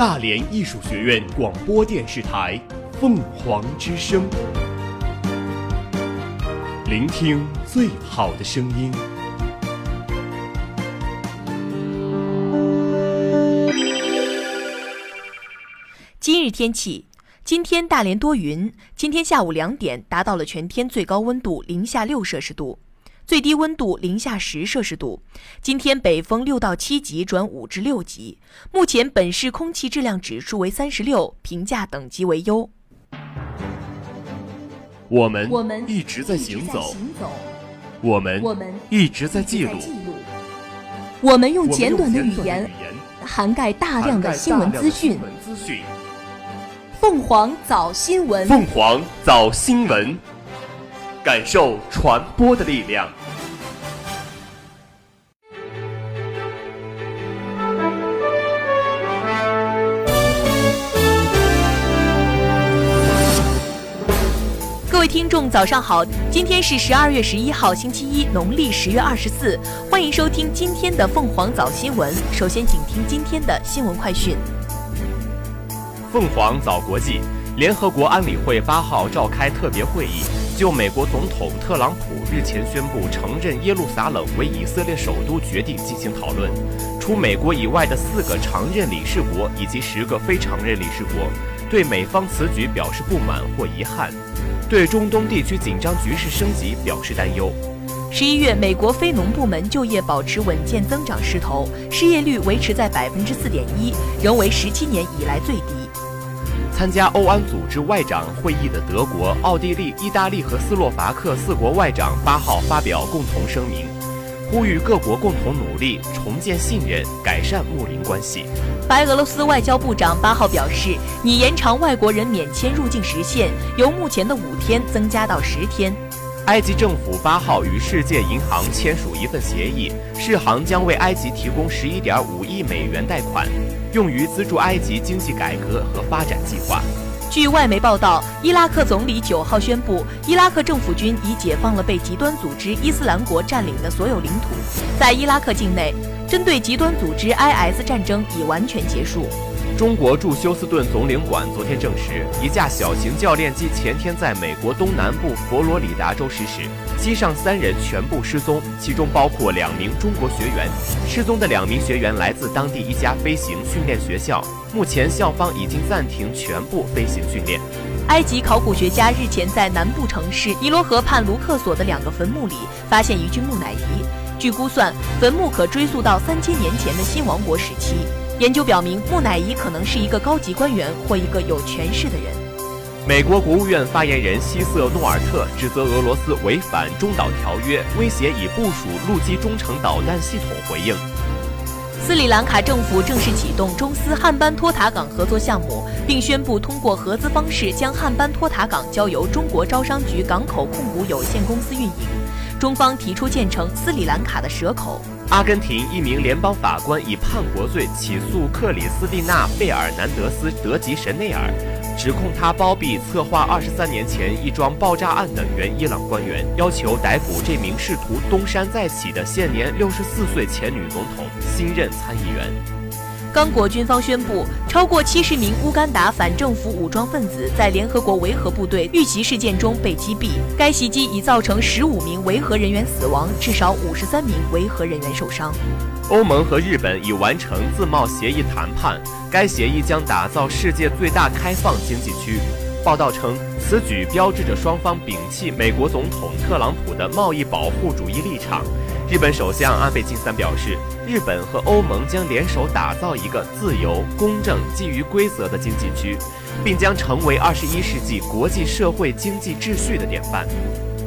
大连艺术学院广播电视台《凤凰之声》，聆听最好的声音。今日天气：今天大连多云，今天下午两点达到了全天最高温度零下六摄氏度。最低温度零下十摄氏度。今天北风六到七级转五至六级。目前本市空气质量指数为三十六，评价等级为优。我们我们一直在行走，我们我们一直在记录，我们用简短的语言涵盖大大量的新闻资讯。资讯。凤凰早新闻。凤凰早新闻，感受传播的力量。各位听众，早上好！今天是十二月十一号，星期一，农历十月二十四。欢迎收听今天的凤凰早新闻。首先，请听今天的新闻快讯。凤凰早国际，联合国安理会八号召开特别会议，就美国总统特朗普日前宣布承认耶路撒冷为以色列首都决定进行讨论。除美国以外的四个常任理事国以及十个非常任理事国，对美方此举表示不满或遗憾，对中东地区紧张局势升级表示担忧。十一月，美国非农部门就业保持稳健增长势头，失业率维持在百分之四点一，仍为十七年以来最低。参加欧安组织外长会议的德国、奥地利、意大利和斯洛伐克四国外长八号发表共同声明，呼吁各国共同努力重建信任，改善睦邻关系。白俄罗斯外交部长八号表示，拟延长外国人免签入境时限，由目前的五天增加到十天。埃及政府八号与世界银行签署一份协议，世行将为埃及提供十一点五亿美元贷款，用于资助埃及经济改革和发展计划。据外媒报道，伊拉克总理九号宣布，伊拉克政府军已解放了被极端组织伊斯兰国占领的所有领土，在伊拉克境内，针对极端组织 IS 战争已完全结束。中国驻休斯顿总领馆昨天证实，一架小型教练机前天在美国东南部佛罗里达州失事，机上三人全部失踪，其中包括两名中国学员。失踪的两名学员来自当地一家飞行训练学校，目前校方已经暂停全部飞行训练。埃及考古学家日前在南部城市尼罗河畔卢克索的两个坟墓里发现一具木乃伊，据估算，坟墓可追溯到三千年前的新王国时期。研究表明，木乃伊可能是一个高级官员或一个有权势的人。美国国务院发言人希瑟诺尔特指责俄罗斯违反中导条约，威胁以部署陆基中程导弹系统回应。斯里兰卡政府正式启动中斯汉班托塔港合作项目，并宣布通过合资方式将汉班托塔港交由中国招商局港口控股有限公司运营。中方提出建成斯里兰卡的蛇口。阿根廷一名联邦法官以叛国罪起诉克里斯蒂娜·贝尔南德斯·德吉什内尔，指控他包庇策划二十三年前一桩爆炸案的原伊朗官员，要求逮捕这名试图东山再起的现年六十四岁前女总统、新任参议员。刚果军方宣布，超过七十名乌干达反政府武装分子在联合国维和部队遇袭事件中被击毙。该袭击已造成十五名维和人员死亡，至少五十三名维和人员受伤。欧盟和日本已完成自贸协议谈判，该协议将打造世界最大开放经济区。报道称，此举标志着双方摒弃美国总统特朗普的贸易保护主义立场。日本首相安倍晋三表示，日本和欧盟将联手打造一个自由、公正、基于规则的经济区，并将成为二十一世纪国际社会经济秩序的典范。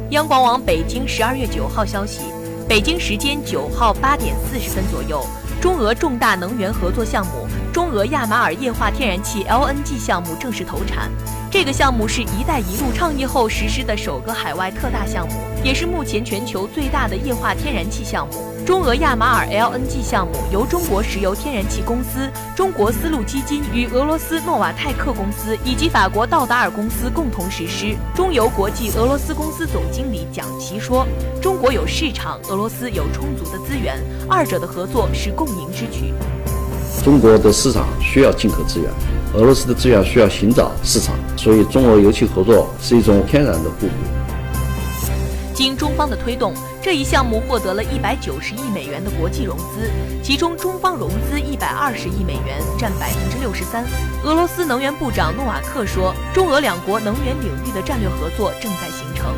央广网北京十二月九号消息，北京时间九号八点四十分左右，中俄重大能源合作项目中俄亚马尔液化天然气 LNG 项目正式投产。这个项目是“一带一路”倡议后实施的首个海外特大项目，也是目前全球最大的液化天然气项目。中俄亚马尔 LNG 项目由中国石油天然气公司、中国丝路基金与俄罗斯诺瓦泰克公司以及法国道达尔公司共同实施。中油国际俄罗斯公司总经理蒋奇说：“中国有市场，俄罗斯有充足的资源，二者的合作是共赢之举。”中国的市场需要进口资源，俄罗斯的资源需要寻找市场，所以中俄油气合作是一种天然的互补。经中方的推动，这一项目获得了一百九十亿美元的国际融资，其中中方融资一百二十亿美元，占百分之六十三。俄罗斯能源部长诺瓦克说，中俄两国能源领域的战略合作正在形成。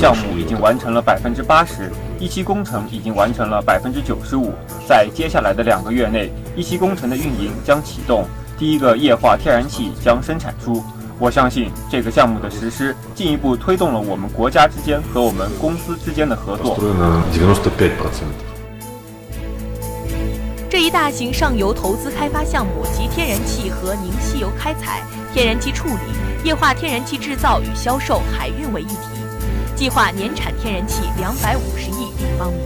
项目已经完成了百分之八十，一期工程已经完成了百分之九十五。在接下来的两个月内，一期工程的运营将启动，第一个液化天然气将生产出。我相信这个项目的实施，进一步推动了我们国家之间和我们公司之间的合作。这一大型上游投资开发项目集天然气和凝稀油开采、天然气处理、液化天然气制造与销售、海运为一体，计划年产天然气两百五十亿立方米。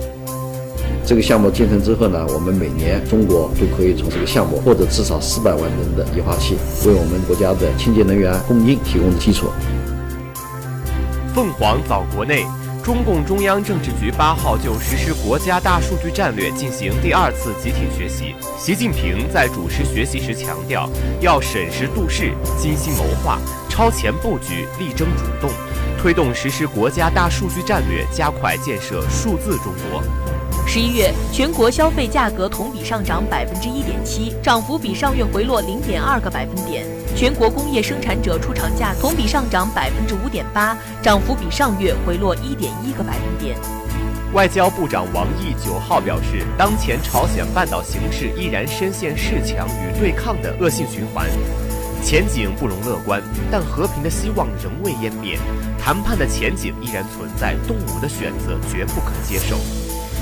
这个项目建成之后呢，我们每年中国都可以从这个项目获得至少四百万吨的液化气，为我们国家的清洁能源供应提供基础。凤凰早国内，中共中央政治局八号就实施国家大数据战略进行第二次集体学习。习近平在主持学习时强调，要审时度势、精心谋划、超前布局、力争主动，推动实施国家大数据战略，加快建设数字中国。十一月，全国消费价格同比上涨百分之一点七，涨幅比上月回落零点二个百分点。全国工业生产者出厂价同比上涨百分之五点八，涨幅比上月回落一点一个百分点。外交部长王毅九号表示，当前朝鲜半岛形势依然深陷恃强与对抗的恶性循环，前景不容乐观，但和平的希望仍未湮灭，谈判的前景依然存在，动武的选择绝不可接受。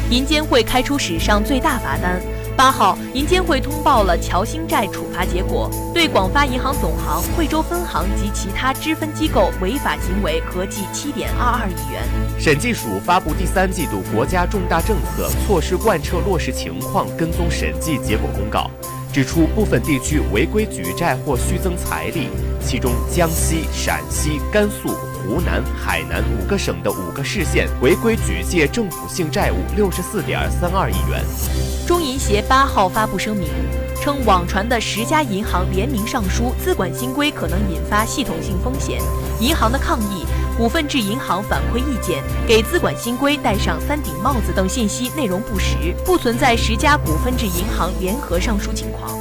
银监会开出史上最大罚单。八号，银监会通报了侨兴债处罚结果，对广发银行总行、惠州分行及其他支分机构违法行为合计七点二二亿元。审计署发布第三季度国家重大政策措施贯彻落实情况跟踪审计结果公告，指出部分地区违规举债或虚增财力，其中江西、陕西、甘肃。湖南、海南五个省的五个市县违规举借政府性债务六十四点三二亿元。中银协八号发布声明，称网传的十家银行联名上书资管新规可能引发系统性风险，银行的抗议、股份制银行反馈意见、给资管新规戴上三顶帽子等信息内容不实，不存在十家股份制银行联合上书情况。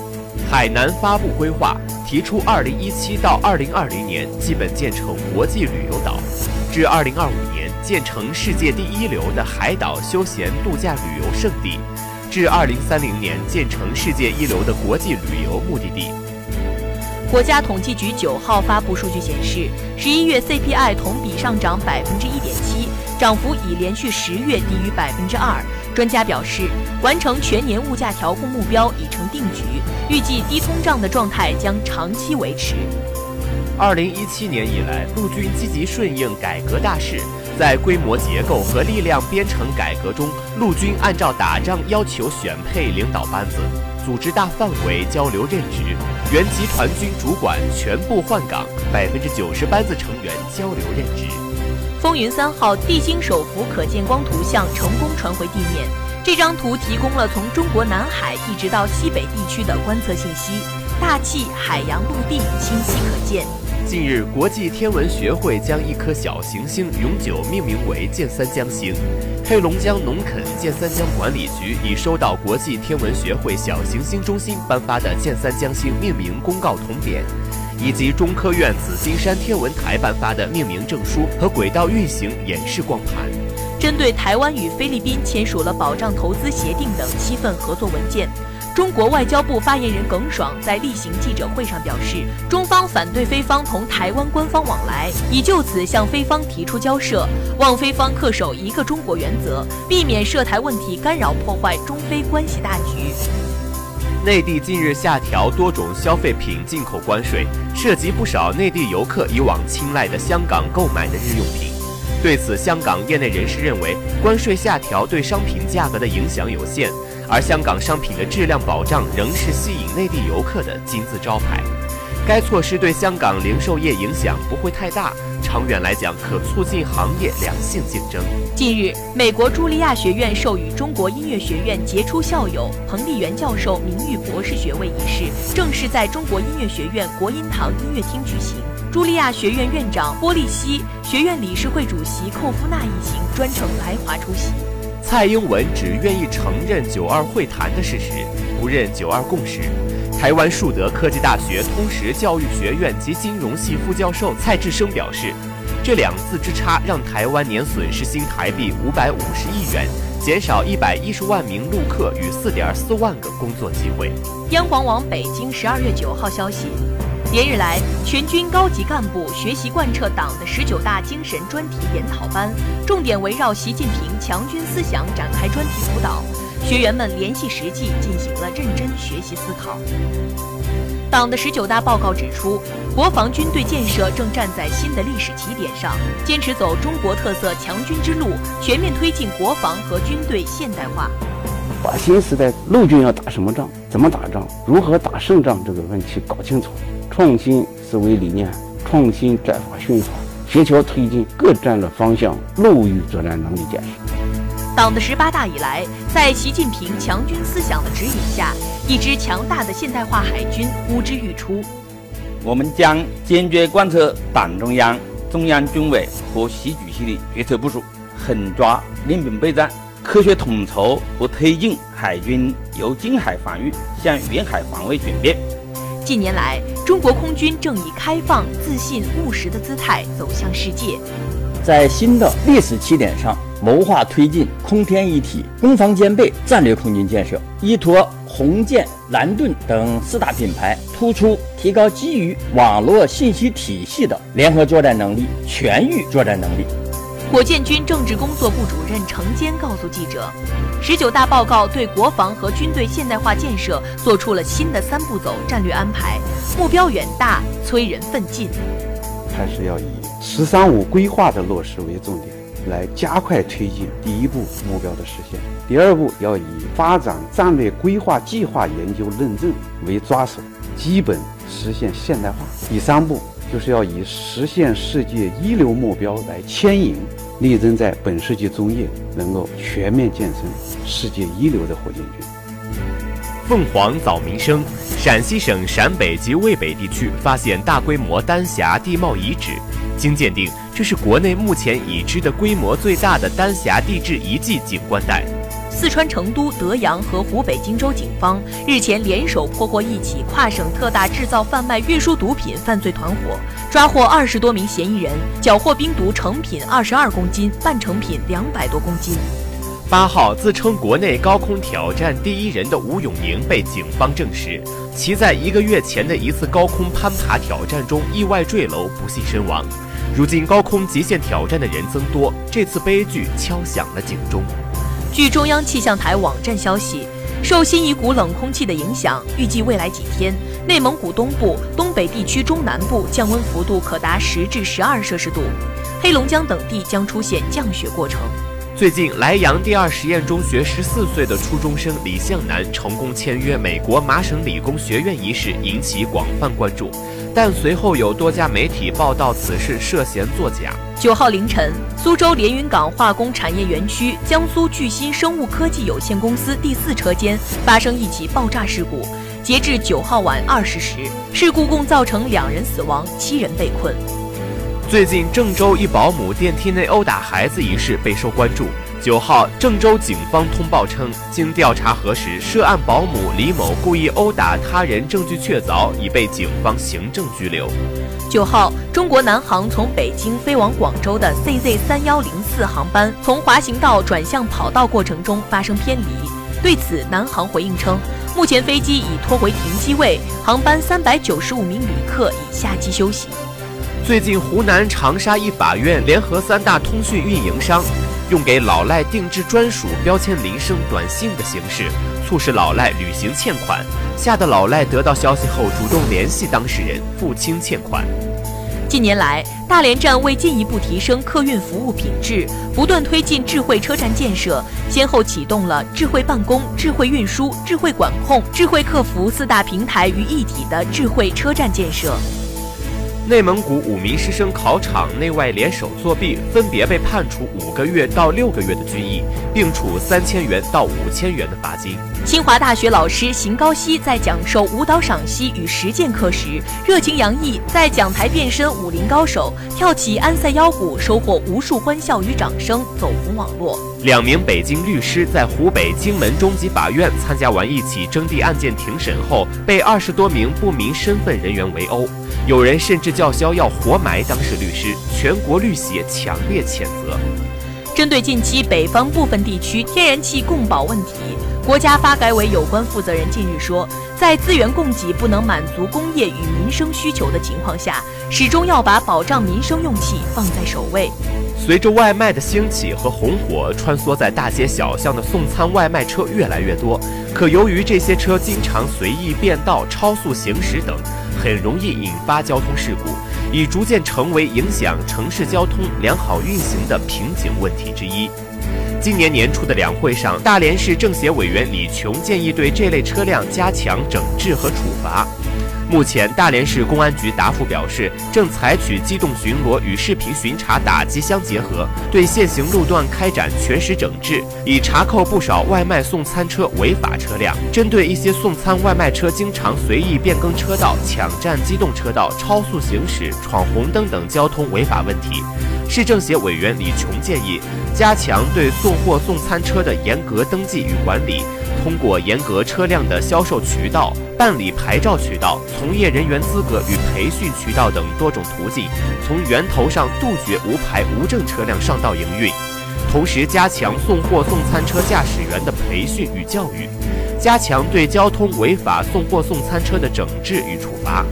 海南发布规划。提出，二零一七到二零二零年基本建成国际旅游岛，至二零二五年建成世界第一流的海岛休闲度假旅游胜地，至二零三零年建成世界一流的国际旅游目的地。国家统计局九号发布数据显示，十一月 CPI 同比上涨百分之一点七，涨幅已连续十月低于百分之二。专家表示，完成全年物价调控目标已成定局，预计低通胀的状态将长期维持。二零一七年以来，陆军积极顺应改革大势，在规模结构和力量编程改革中，陆军按照打仗要求选配领导班子，组织大范围交流任职，原集团军主管全部换岗，百分之九十班子成员交流任职。风云三号地星首幅可见光图像成功传回地面。这张图提供了从中国南海一直到西北地区的观测信息，大气、海洋、陆地清晰可见。近日，国际天文学会将一颗小行星永久命名为建三江星。黑龙江农垦建三江管理局已收到国际天文学会小行星中心颁发的建三江星命名公告通匾。以及中科院紫金山天文台颁发的命名证书和轨道运行演示光盘。针对台湾与菲律宾签署了保障投资协定等七份合作文件，中国外交部发言人耿爽在例行记者会上表示，中方反对菲方同台湾官方往来，已就此向菲方提出交涉，望菲方恪守一个中国原则，避免涉台问题干扰破坏中菲关系大局。内地近日下调多种消费品进口关税，涉及不少内地游客以往青睐的香港购买的日用品。对此，香港业内人士认为，关税下调对商品价格的影响有限，而香港商品的质量保障仍是吸引内地游客的金字招牌。该措施对香港零售业影响不会太大。长远来讲可促进行业良性竞争。近日，美国茱莉亚学院授予中国音乐学院杰出校友彭丽媛教授名誉博士学位仪式正式在中国音乐学院国音堂音乐厅举行。茱莉亚学院院长波利西、学院理事会主席寇夫纳一行专程来华出席。蔡英文只愿意承认“九二会谈”的事实，不认“九二共识”。台湾树德科技大学通识教育学院及金融系副教授蔡志生表示，这两字之差让台湾年损失新台币五百五十亿元，减少一百一十万名陆客与四点四万个工作机会。央广网北京十二月九号消息，连日来，全军高级干部学习贯彻党的十九大精神专题研讨班，重点围绕习近平强军思想展开专题辅导。学员们联系实际进行了认真学习思考。党的十九大报告指出，国防军队建设正站在新的历史起点上，坚持走中国特色强军之路，全面推进国防和军队现代化。把新时代陆军要打什么仗、怎么打仗、如何打胜仗这个问题搞清楚，创新思维理念，创新战法训法，协调推进各战略方向陆域作战能力建设。党的十八大以来，在习近平强军思想的指引下，一支强大的现代化海军呼之欲出。我们将坚决贯彻党中央、中央军委和习主席的决策部署，狠抓练兵备战，科学统筹和推进海军由近海防御向远海防卫转变。近年来，中国空军正以开放、自信、务实的姿态走向世界，在新的历史起点上。谋划推进空天一体、攻防兼备战略空军建设，依托红箭、蓝盾等四大品牌，突出提高基于网络信息体系的联合作战能力、全域作战能力。火箭军政治工作部主任程坚告诉记者：“十九大报告对国防和军队现代化建设做出了新的三步走战略安排，目标远大，催人奋进。还是要以‘十三五’规划的落实为重点。”来加快推进第一步目标的实现。第二步要以发展战略规划计划研究论证为抓手，基本实现现代化。第三步就是要以实现世界一流目标来牵引，力争在本世纪中叶能够全面建成世界一流的火箭军。凤凰早民生，陕西省陕北及渭北地区发现大规模丹霞地貌遗址。经鉴定，这是国内目前已知的规模最大的丹霞地质遗迹景观带。四川成都、德阳和湖北荆州警方日前联手破获一起跨省特大制造、贩卖、运输毒品犯罪团伙，抓获二十多名嫌疑人，缴获冰毒成品二十二公斤，半成品两百多公斤。八号，自称国内高空挑战第一人的吴永宁被警方证实，其在一个月前的一次高空攀爬挑战中意外坠楼，不幸身亡。如今高空极限挑战的人增多，这次悲剧敲响了警钟。据中央气象台网站消息，受新一股冷空气的影响，预计未来几天，内蒙古东部、东北地区中南部降温幅度可达十至十二摄氏度，黑龙江等地将出现降雪过程。最近，莱阳第二实验中学十四岁的初中生李向南成功签约美国麻省理工学院一事引起广泛关注，但随后有多家媒体报道此事涉嫌作假。九号凌晨，苏州连云港化工产业园区江苏巨鑫生物科技有限公司第四车间发生一起爆炸事故，截至九号晚二十时，事故共造成两人死亡，七人被困。最近，郑州一保姆电梯内殴打孩子一事备受关注。九号，郑州警方通报称，经调查核实，涉案保姆李某故意殴打他人，证据确凿，已被警方行政拘留。九号，中国南航从北京飞往广州的 CZ 三幺零四航班从滑行道转向跑道过程中发生偏离，对此，南航回应称，目前飞机已拖回停机位，航班三百九十五名旅客已下机休息。最近，湖南长沙一法院联合三大通讯运营商，用给老赖定制专属标签铃声短信的形式，促使老赖履行欠款，吓得老赖得到消息后主动联系当事人付清欠款。近年来，大连站为进一步提升客运服务品质，不断推进智慧车站建设，先后启动了智慧办公、智慧运输、智慧管控、智慧客服四大平台于一体的智慧车站建设。内蒙古五名师生考场内外联手作弊，分别被判处五个月到六个月的拘役，并处三千元到五千元的罚金。清华大学老师邢高希在讲授舞蹈赏析与实践课时，热情洋溢，在讲台变身武林高手，跳起安塞腰鼓，收获无数欢笑与掌声，走红网络。两名北京律师在湖北荆门中级法院参加完一起征地案件庭审后，被二十多名不明身份人员围殴，有人甚至叫嚣要活埋当事律师，全国律协强烈谴责。针对近期北方部分地区天然气供保问题。国家发改委有关负责人近日说，在资源供给不能满足工业与民生需求的情况下，始终要把保障民生用气放在首位。随着外卖的兴起和红火，穿梭在大街小巷的送餐外卖车越来越多。可由于这些车经常随意变道、超速行驶等，很容易引发交通事故，已逐渐成为影响城市交通良好运行的瓶颈问题之一。今年年初的两会上，大连市政协委员李琼建议对这类车辆加强整治和处罚。目前，大连市公安局答复表示，正采取机动巡逻与视频巡查打击相结合，对限行路段开展全时整治，已查扣不少外卖送餐车违法车辆。针对一些送餐外卖车经常随意变更车道、抢占机动车道、超速行驶、闯红灯等交通违法问题。市政协委员李琼建议，加强对送货送餐车的严格登记与管理，通过严格车辆的销售渠道、办理牌照渠道、从业人员资格与培训渠道等多种途径，从源头上杜绝无牌无证车辆上道营运。同时，加强送货送餐车驾驶员的培训与教育，加强对交通违法送货送餐车的整治与处罚。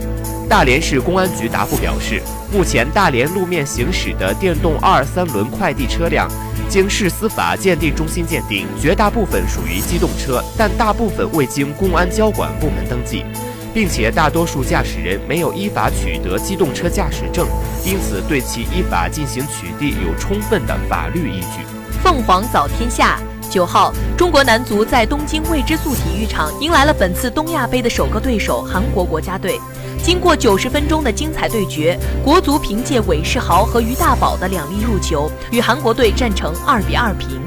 大连市公安局答复表示，目前大连路面行驶的电动二三轮快递车辆，经市司法鉴定中心鉴定，绝大部分属于机动车，但大部分未经公安交管部门登记，并且大多数驾驶人没有依法取得机动车驾驶证，因此对其依法进行取缔有充分的法律依据。凤凰早天下。九号，中国男足在东京未知宿体育场迎来了本次东亚杯的首个对手——韩国国家队。经过九十分钟的精彩对决，国足凭借韦世豪和于大宝的两粒入球，与韩国队战成二比二平。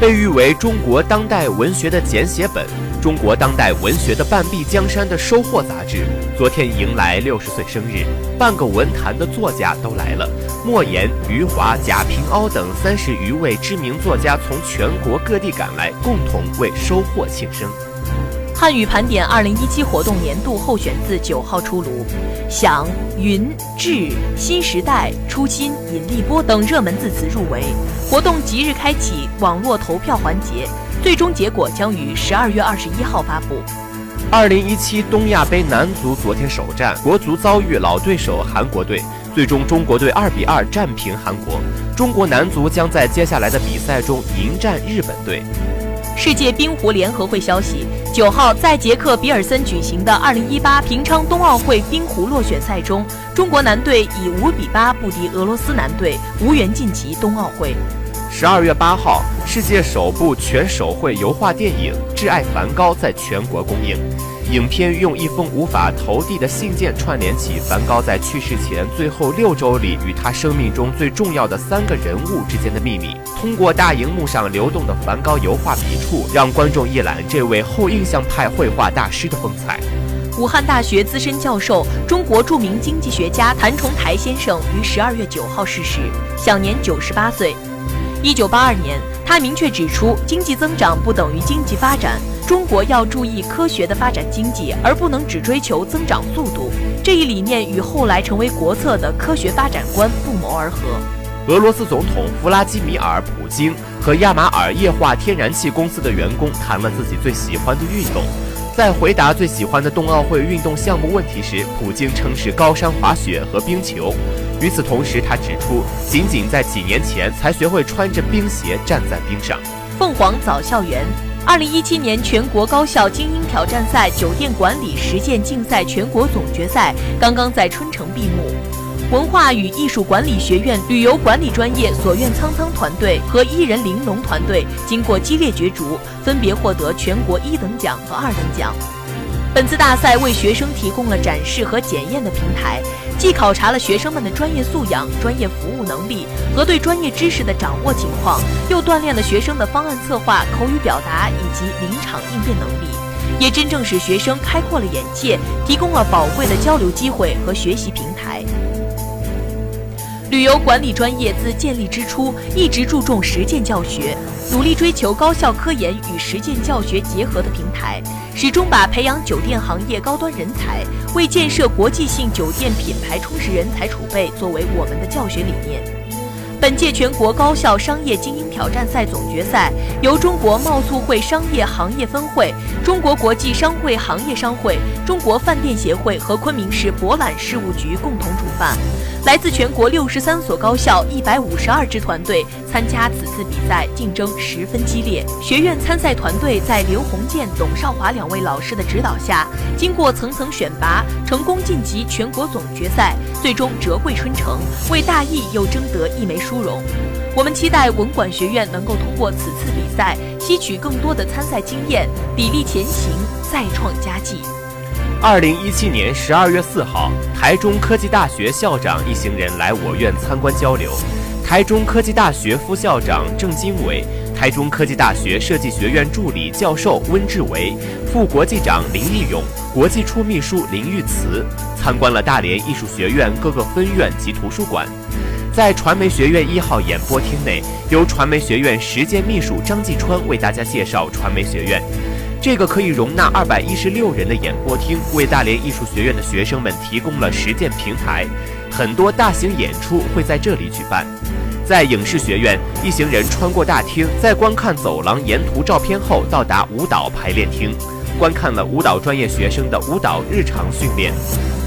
被誉为中国当代文学的简写本、中国当代文学的半壁江山的《收获》杂志，昨天迎来六十岁生日，半个文坛的作家都来了。莫言、余华、贾平凹等三十余位知名作家从全国各地赶来，共同为《收获》庆生。汉语盘点二零一七活动年度候选字九号出炉，响、云、智、新时代、初心、引力波等热门字词入围。活动即日开启网络投票环节，最终结果将于十二月二十一号发布。二零一七东亚杯男足昨天首战，国足遭遇老对手韩国队，最终中国队二比二战平韩国。中国男足将在接下来的比赛中迎战日本队。世界冰壶联合会消息，九号在捷克比尔森举行的二零一八平昌冬奥会冰壶落选赛中，中国男队以五比八不敌俄罗斯男队，无缘晋级冬奥会。十二月八号，世界首部全手绘油画电影《挚爱梵高》在全国公映。影片用一封无法投递的信件串联起梵高在去世前最后六周里与他生命中最重要的三个人物之间的秘密。通过大荧幕上流动的梵高油画笔触，让观众一览这位后印象派绘画大师的风采。武汉大学资深教授、中国著名经济学家谭崇台先生于十二月九号逝世，享年九十八岁。一九八二年，他明确指出，经济增长不等于经济发展。中国要注意科学的发展经济，而不能只追求增长速度。这一理念与后来成为国策的科学发展观不谋而合。俄罗斯总统弗拉基米尔·普京和亚马尔液化天然气公司的员工谈了自己最喜欢的运动。在回答最喜欢的冬奥会运动项目问题时，普京称是高山滑雪和冰球。与此同时，他指出，仅仅在几年前才学会穿着冰鞋站在冰上。凤凰早校园。二零一七年全国高校精英挑战赛酒店管理实践竞赛全国总决赛刚刚在春城闭幕，文化与艺术管理学院旅游管理专业所院苍苍团队和伊人玲珑团队经过激烈角逐，分别获得全国一等奖和二等奖。本次大赛为学生提供了展示和检验的平台，既考察了学生们的专业素养、专业服务能力和对专业知识的掌握情况，又锻炼了学生的方案策划、口语表达以及临场应变能力，也真正使学生开阔了眼界，提供了宝贵的交流机会和学习平台。旅游管理专业自建立之初一直注重实践教学，努力追求高校科研与实践教学结合的平台，始终把培养酒店行业高端人才、为建设国际性酒店品牌充实人才储备作为我们的教学理念。本届全国高校商业精英挑战赛总决赛由中国贸促会商业行业分会、中国国际商会行业商会、中国饭店协会和昆明市博览事务局共同主办。来自全国六十三所高校一百五十二支团队参加此次比赛，竞争十分激烈。学院参赛团队在刘洪建、董少华两位老师的指导下，经过层层选拔，成功晋级全国总决赛，最终折桂春城，为大艺又争得一枚殊荣。我们期待文管学院能够通过此次比赛，吸取更多的参赛经验，砥砺前行，再创佳绩。二零一七年十二月四号，台中科技大学校长一行人来我院参观交流。台中科技大学副校长郑经伟、台中科技大学设计学院助理教授温志维、副国际长林义勇、国际处秘书林玉慈参观了大连艺术学院各个分院及图书馆。在传媒学院一号演播厅内，由传媒学院实践秘书张继川为大家介绍传媒学院。这个可以容纳二百一十六人的演播厅，为大连艺术学院的学生们提供了实践平台。很多大型演出会在这里举办。在影视学院，一行人穿过大厅，在观看走廊沿途照片后，到达舞蹈排练厅，观看了舞蹈专业学生的舞蹈日常训练。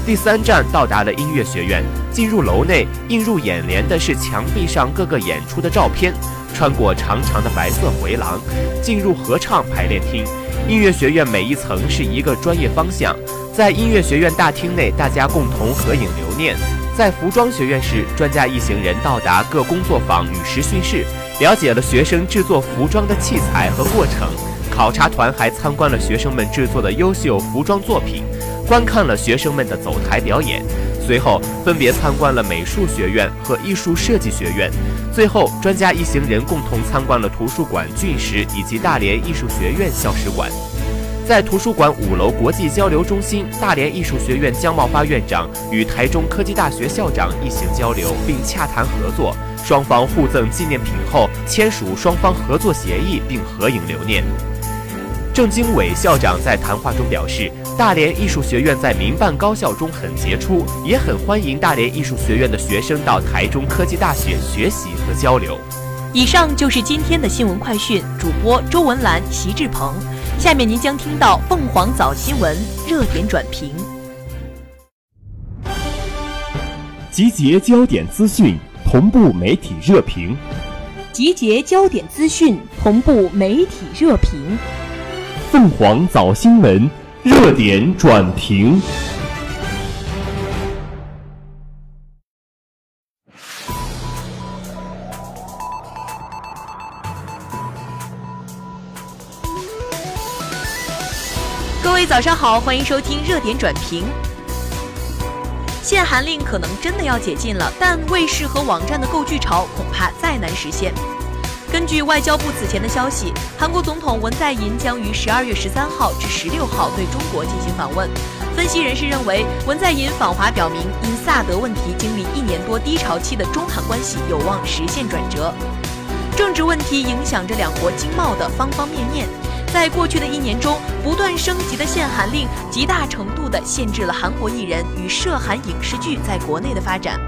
第三站到达了音乐学院，进入楼内，映入眼帘的是墙壁上各个演出的照片。穿过长长的白色回廊，进入合唱排练厅。音乐学院每一层是一个专业方向，在音乐学院大厅内，大家共同合影留念。在服装学院时，专家一行人到达各工作坊与实训室，了解了学生制作服装的器材和过程。考察团还参观了学生们制作的优秀服装作品，观看了学生们的走台表演。随后分别参观了美术学院和艺术设计学院。最后，专家一行人共同参观了图书馆、俊石以及大连艺术学院校史馆。在图书馆五楼国际交流中心，大连艺术学院姜茂发院长与台中科技大学校长一行交流并洽谈合作，双方互赠纪念品后签署双方合作协议并合影留念。郑经纬校长在谈话中表示，大连艺术学院在民办高校中很杰出，也很欢迎大连艺术学院的学生到台中科技大学学习和交流。以上就是今天的新闻快讯，主播周文兰、席志鹏。下面您将听到凤凰早新闻热点转评，集结焦点资讯，同步媒体热评。集结焦点资讯，同步媒体热评。凤凰早新闻热点转评。各位早上好，欢迎收听热点转评。限韩令可能真的要解禁了，但卫视和网站的购剧潮恐怕再难实现。根据外交部此前的消息，韩国总统文在寅将于十二月十三号至十六号对中国进行访问。分析人士认为，文在寅访华表明，因萨德问题经历一年多低潮期的中韩关系有望实现转折。政治问题影响着两国经贸的方方面面。在过去的一年中，不断升级的限韩令极大程度地限制了韩国艺人与涉韩影视剧在国内的发展。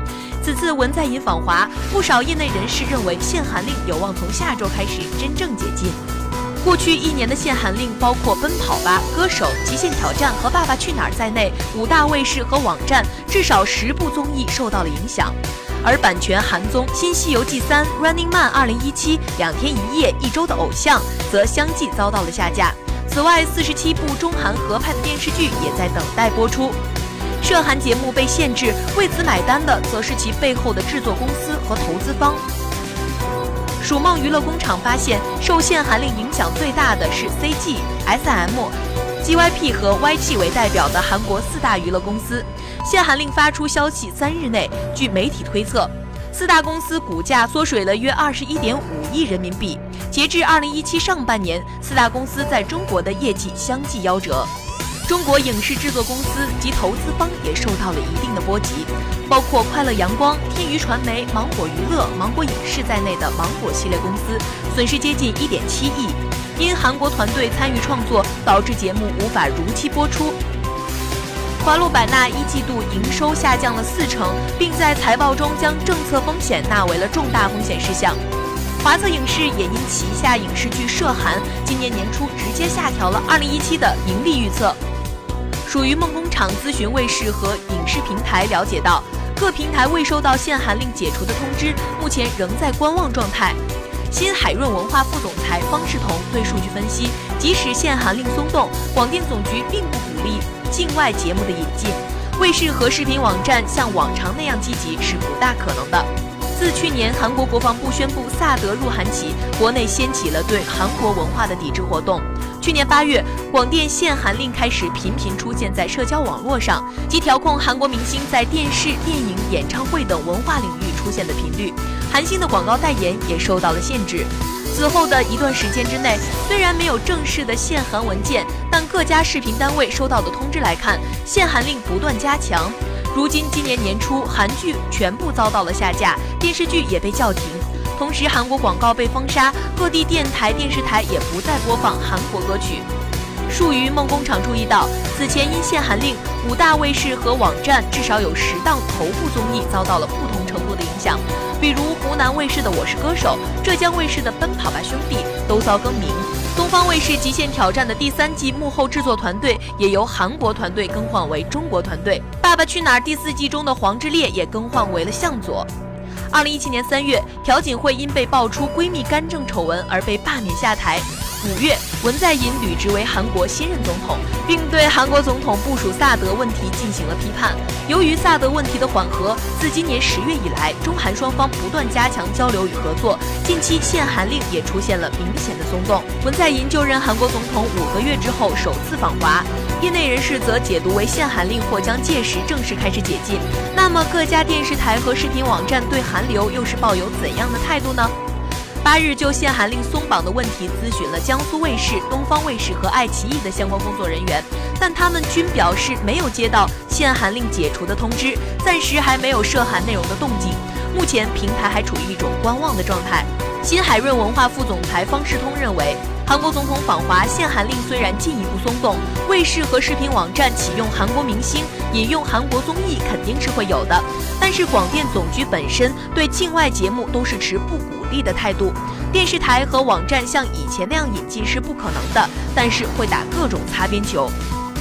此次文在寅访华，不少业内人士认为限韩令有望从下周开始真正解禁。过去一年的限韩令包括《奔跑吧》《歌手》《极限挑战》和《爸爸去哪儿》在内，五大卫视和网站至少十部综艺受到了影响。而版权韩综《新西游记三》《Running Man》二零一七两天一夜一周的偶像则相继遭到了下架。此外，四十七部中韩合拍的电视剧也在等待播出。涉韩节目被限制，为此买单的则是其背后的制作公司和投资方。蜀梦娱乐工厂发现，受限韩令影响最大的是 CG、SM、GYP 和 YG 为代表的韩国四大娱乐公司。限韩令发出消息三日内，据媒体推测，四大公司股价缩水了约二十一点五亿人民币。截至二零一七上半年，四大公司在中国的业绩相继夭折。中国影视制作公司及投资方也受到了一定的波及，包括快乐阳光、天娱传媒、芒果娱乐、芒果影视在内的芒果系列公司，损失接近一点七亿。因韩国团队参与创作，导致节目无法如期播出。华录百纳一季度营收下降了四成，并在财报中将政策风险纳为了重大风险事项。华策影视也因旗下影视剧《涉韩》今年年初直接下调了2017的盈利预测。属于梦工厂咨询卫视和影视平台了解到，各平台未收到限韩令解除的通知，目前仍在观望状态。新海润文化副总裁方世彤对数据分析，即使限韩令松动，广电总局并不鼓励境外节目的引进，卫视和视频网站像往常那样积极是不大可能的。自去年韩国国防部宣布萨德入韩起，国内掀起了对韩国文化的抵制活动。去年八月，广电限韩令开始频频出现在社交网络上，即调控韩国明星在电视、电影、演唱会等文化领域出现的频率。韩星的广告代言也受到了限制。此后的一段时间之内，虽然没有正式的限韩文件，但各家视频单位收到的通知来看，限韩令不断加强。如今今年年初，韩剧全部遭到了下架，电视剧也被叫停。同时，韩国广告被封杀，各地电台、电视台也不再播放韩国歌曲。数于梦工厂注意到，此前因限韩令，五大卫视和网站至少有十档头部综艺遭到了不同程度的影响，比如湖南卫视的《我是歌手》，浙江卫视的《奔跑吧兄弟》都遭更名。东方卫视《极限挑战》的第三季幕后制作团队也由韩国团队更换为中国团队，《爸爸去哪儿》第四季中的黄致列也更换为了向佐。二零一七年三月，朴槿惠因被爆出闺蜜干政丑闻而被罢免下台。五月，文在寅履职为韩国新任总统，并对韩国总统部署萨德问题进行了批判。由于萨德问题的缓和，自今年十月以来，中韩双方不断加强交流与合作。近期限韩令也出现了明显的松动。文在寅就任韩国总统五个月之后首次访华。业内人士则解读为限韩令或将届时正式开始解禁。那么各家电视台和视频网站对韩流又是抱有怎样的态度呢？八日就限韩令松绑的问题咨询了江苏卫视、东方卫视和爱奇艺的相关工作人员，但他们均表示没有接到限韩令解除的通知，暂时还没有涉韩内容的动静。目前平台还处于一种观望的状态。新海润文化副总裁方世通认为。韩国总统访华限韩令虽然进一步松动，卫视和视频网站启用韩国明星、引用韩国综艺肯定是会有的，但是广电总局本身对境外节目都是持不鼓励的态度，电视台和网站像以前那样引进是不可能的，但是会打各种擦边球。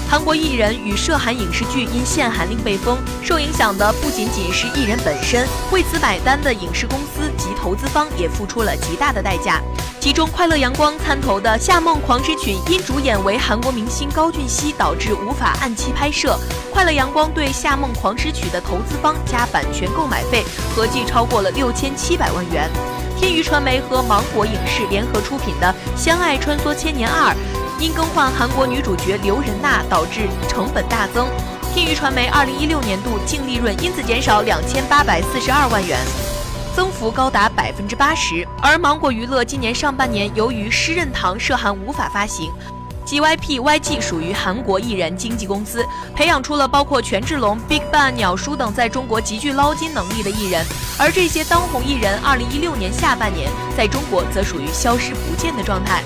韩国艺人与涉韩影视剧因限韩令被封，受影响的不仅仅是艺人本身，为此买单的影视公司及投资方也付出了极大的代价。其中，快乐阳光参投的《夏梦狂诗曲》因主演为韩国明星高俊熙，导致无法按期拍摄。快乐阳光对《夏梦狂诗曲》的投资方加版权购买费合计超过了六千七百万元。天娱传媒和芒果影视联合出品的《相爱穿梭千年二》。因更换韩国女主角刘仁娜，导致成本大增。天娱传媒二零一六年度净利润因此减少两千八百四十二万元，增幅高达百分之八十。而芒果娱乐今年上半年由于诗任堂涉韩无法发行，GYP YG 属于韩国艺人经纪公司，培养出了包括权志龙、BigBang、鸟叔等在中国极具捞金能力的艺人。而这些当红艺人，二零一六年下半年在中国则属于消失不见的状态。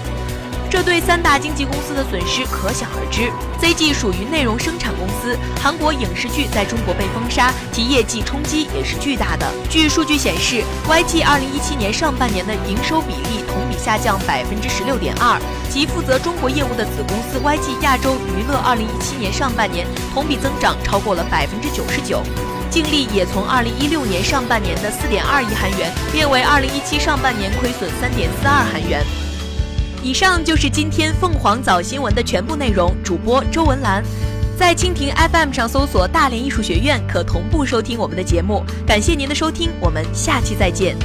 这对三大经纪公司的损失可想而知。ZG 属于内容生产公司，韩国影视剧在中国被封杀，其业绩冲击也是巨大的。据数据显示，YG 二零一七年上半年的营收比例同比下降百分之十六点二，其负责中国业务的子公司 YG 亚洲娱乐二零一七年上半年同比增长超过了百分之九十九，净利也从二零一六年上半年的四点二亿韩元变为二零一七上半年亏损三点四二韩元。以上就是今天凤凰早新闻的全部内容。主播周文兰，在蜻蜓 FM 上搜索“大连艺术学院”，可同步收听我们的节目。感谢您的收听，我们下期再见。